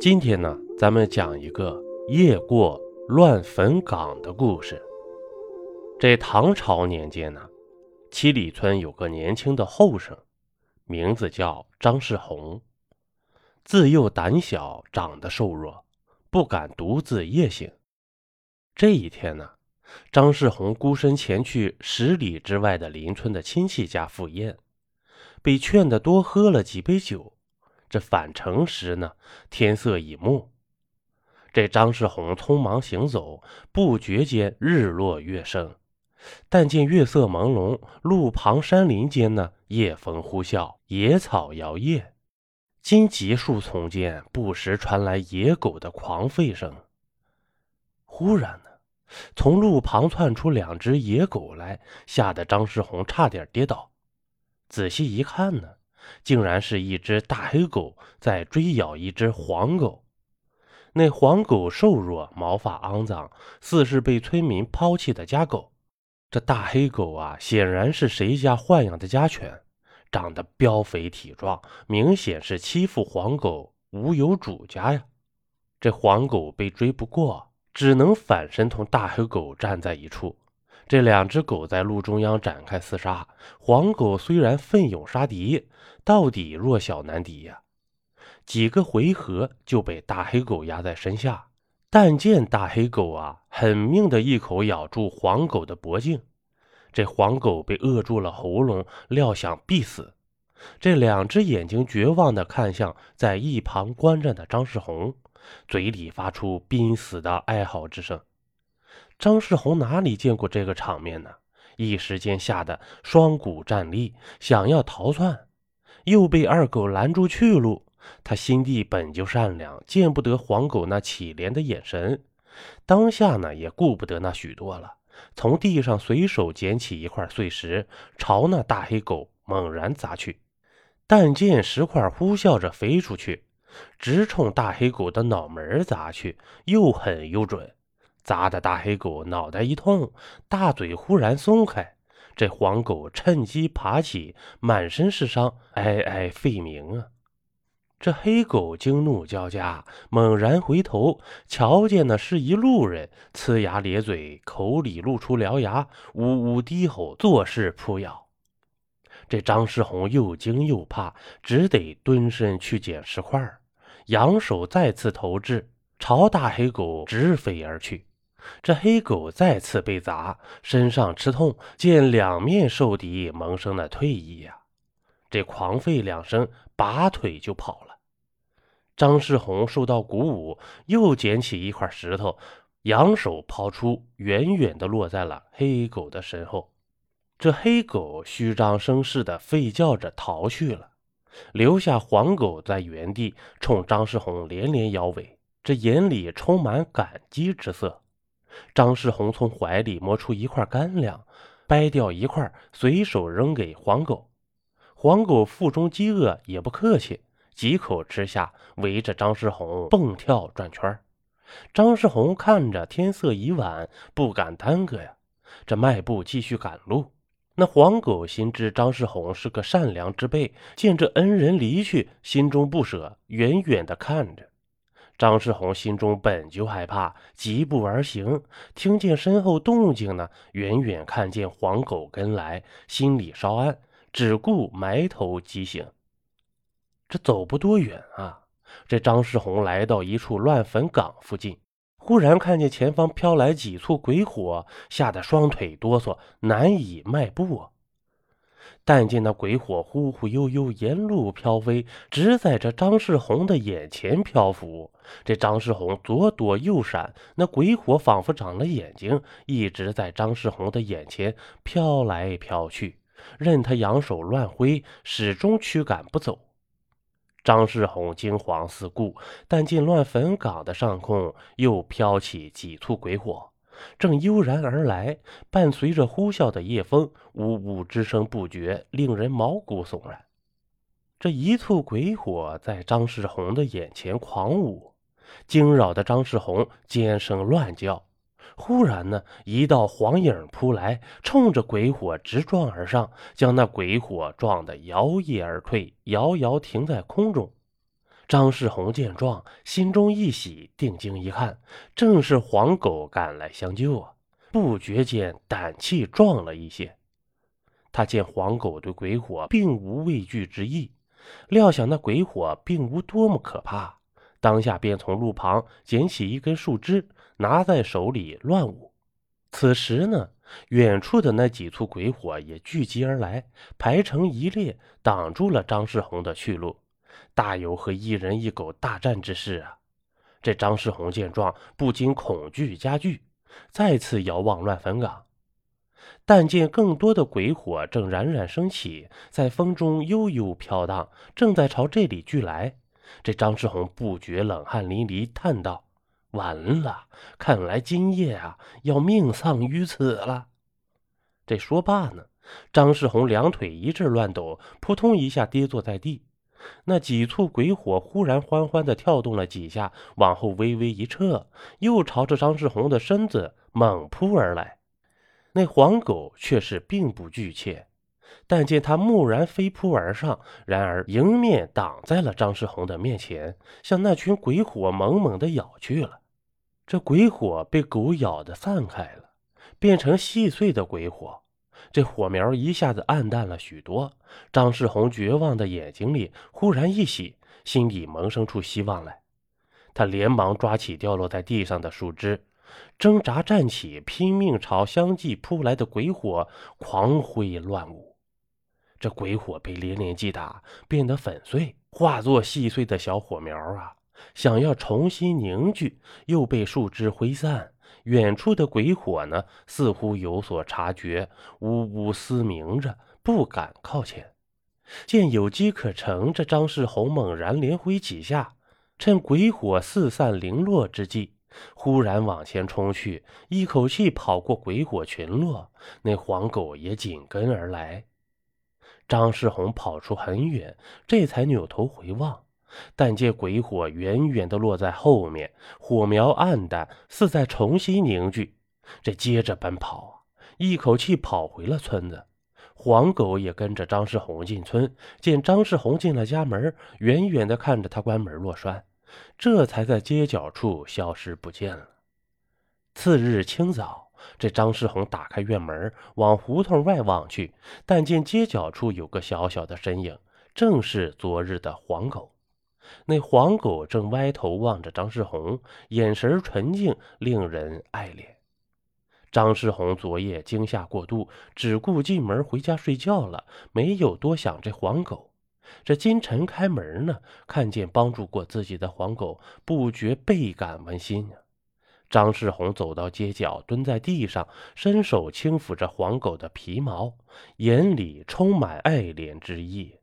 今天呢，咱们讲一个夜过乱坟岗的故事。这唐朝年间呢，七里村有个年轻的后生，名字叫张世宏。自幼胆小，长得瘦弱，不敢独自夜行。这一天呢，张世宏孤身前去十里之外的邻村的亲戚家赴宴，被劝得多喝了几杯酒。这返程时呢，天色已暮。这张世宏匆忙行走，不觉间日落月升。但见月色朦胧，路旁山林间呢，夜风呼啸，野草摇曳。荆棘树丛间，不时传来野狗的狂吠声。忽然呢，从路旁窜出两只野狗来，吓得张世宏差点跌倒。仔细一看呢。竟然是一只大黑狗在追咬一只黄狗，那黄狗瘦弱，毛发肮脏，似是被村民抛弃的家狗。这大黑狗啊，显然是谁家豢养的家犬，长得膘肥体壮，明显是欺负黄狗无有主家呀。这黄狗被追不过，只能反身同大黑狗站在一处。这两只狗在路中央展开厮杀，黄狗虽然奋勇杀敌，到底弱小难敌呀。几个回合就被大黑狗压在身下。但见大黑狗啊，狠命的一口咬住黄狗的脖颈，这黄狗被扼住了喉咙，料想必死。这两只眼睛绝望的看向在一旁观战的张世宏，嘴里发出濒死的哀嚎之声。张世宏哪里见过这个场面呢？一时间吓得双股站立，想要逃窜，又被二狗拦住去路。他心地本就善良，见不得黄狗那乞怜的眼神，当下呢也顾不得那许多了，从地上随手捡起一块碎石，朝那大黑狗猛然砸去。但见石块呼啸着飞出去，直冲大黑狗的脑门砸去，又狠又准。砸的大黑狗脑袋一痛，大嘴忽然松开，这黄狗趁机爬起，满身是伤，哀哀吠鸣啊！这黑狗惊怒交加，猛然回头，瞧见的是一路人，呲牙咧嘴，口里露出獠牙，呜呜低吼，作势扑咬。这张世宏又惊又怕，只得蹲身去捡石块，扬手再次投掷，朝大黑狗直飞而去。这黑狗再次被砸，身上吃痛，见两面受敌，萌生了退意呀。这狂吠两声，拔腿就跑了。张世宏受到鼓舞，又捡起一块石头，扬手抛出，远远的落在了黑狗的身后。这黑狗虚张声势的吠叫着逃去了，留下黄狗在原地冲张世宏连连摇尾，这眼里充满感激之色。张世宏从怀里摸出一块干粮，掰掉一块，随手扔给黄狗。黄狗腹中饥饿，也不客气，几口吃下，围着张世宏蹦跳转圈。张世宏看着天色已晚，不敢耽搁呀，这迈步继续赶路。那黄狗心知张世宏是个善良之辈，见这恩人离去，心中不舍，远远的看着。张世宏心中本就害怕，疾步而行，听见身后动静呢，远远看见黄狗跟来，心里稍安，只顾埋头疾行。这走不多远啊，这张世宏来到一处乱坟岗附近，忽然看见前方飘来几簇鬼火，吓得双腿哆嗦，难以迈步。啊但见那鬼火忽忽悠悠沿路飘飞，直在这张世宏的眼前漂浮。这张世宏左躲右闪，那鬼火仿佛长了眼睛，一直在张世宏的眼前飘来飘去，任他扬手乱挥，始终驱赶不走。张世宏惊惶四顾，但见乱坟岗的上空又飘起几簇鬼火。正悠然而来，伴随着呼啸的夜风，呜呜之声不绝，令人毛骨悚然。这一簇鬼火在张世宏的眼前狂舞，惊扰的张世宏尖声乱叫。忽然呢，一道黄影扑来，冲着鬼火直撞而上，将那鬼火撞得摇曳而退，遥遥停在空中。张世宏见状，心中一喜，定睛一看，正是黄狗赶来相救啊！不觉间胆气壮了一些。他见黄狗对鬼火并无畏惧之意，料想那鬼火并无多么可怕，当下便从路旁捡起一根树枝，拿在手里乱舞。此时呢，远处的那几簇鬼火也聚集而来，排成一列，挡住了张世宏的去路，大有和一人一狗大战之势啊！这张世宏见状，不禁恐惧加剧，再次遥望乱坟岗，但见更多的鬼火正冉冉升起，在风中悠悠飘荡，正在朝这里聚来。这张世宏不觉冷汗淋漓，叹道。完了，看来今夜啊要命丧于此了。这说罢呢，张世宏两腿一阵乱抖，扑通一下跌坐在地。那几簇鬼火忽然欢欢的跳动了几下，往后微微一撤，又朝着张世宏的身子猛扑而来。那黄狗却是并不惧怯，但见他蓦然飞扑而上，然而迎面挡在了张世宏的面前，向那群鬼火猛猛的咬去了。这鬼火被狗咬得散开了，变成细碎的鬼火。这火苗一下子暗淡了许多。张世宏绝望的眼睛里忽然一喜，心里萌生出希望来。他连忙抓起掉落在地上的树枝，挣扎站起，拼命朝相继扑来的鬼火狂挥乱舞。这鬼火被连连击打，变得粉碎，化作细碎的小火苗啊！想要重新凝聚，又被树枝挥散。远处的鬼火呢，似乎有所察觉，呜呜嘶鸣着，不敢靠前。见有机可乘，这张世宏猛然连挥几下，趁鬼火四散零落之际，忽然往前冲去，一口气跑过鬼火群落。那黄狗也紧跟而来。张世宏跑出很远，这才扭头回望。但见鬼火远远的落在后面，火苗暗淡，似在重新凝聚。这接着奔跑啊，一口气跑回了村子。黄狗也跟着张世宏进村，见张世宏进了家门，远远的看着他关门落栓，这才在街角处消失不见了。次日清早，这张世宏打开院门，往胡同外望去，但见街角处有个小小的身影，正是昨日的黄狗。那黄狗正歪头望着张世宏，眼神纯净，令人爱怜。张世宏昨夜惊吓过度，只顾进门回家睡觉了，没有多想这黄狗。这今晨开门呢，看见帮助过自己的黄狗，不觉倍感温馨啊。张世宏走到街角，蹲在地上，伸手轻抚着黄狗的皮毛，眼里充满爱怜之意。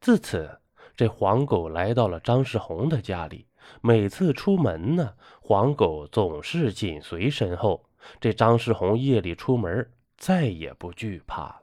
自此。这黄狗来到了张世红的家里，每次出门呢，黄狗总是紧随身后。这张世红夜里出门，再也不惧怕了。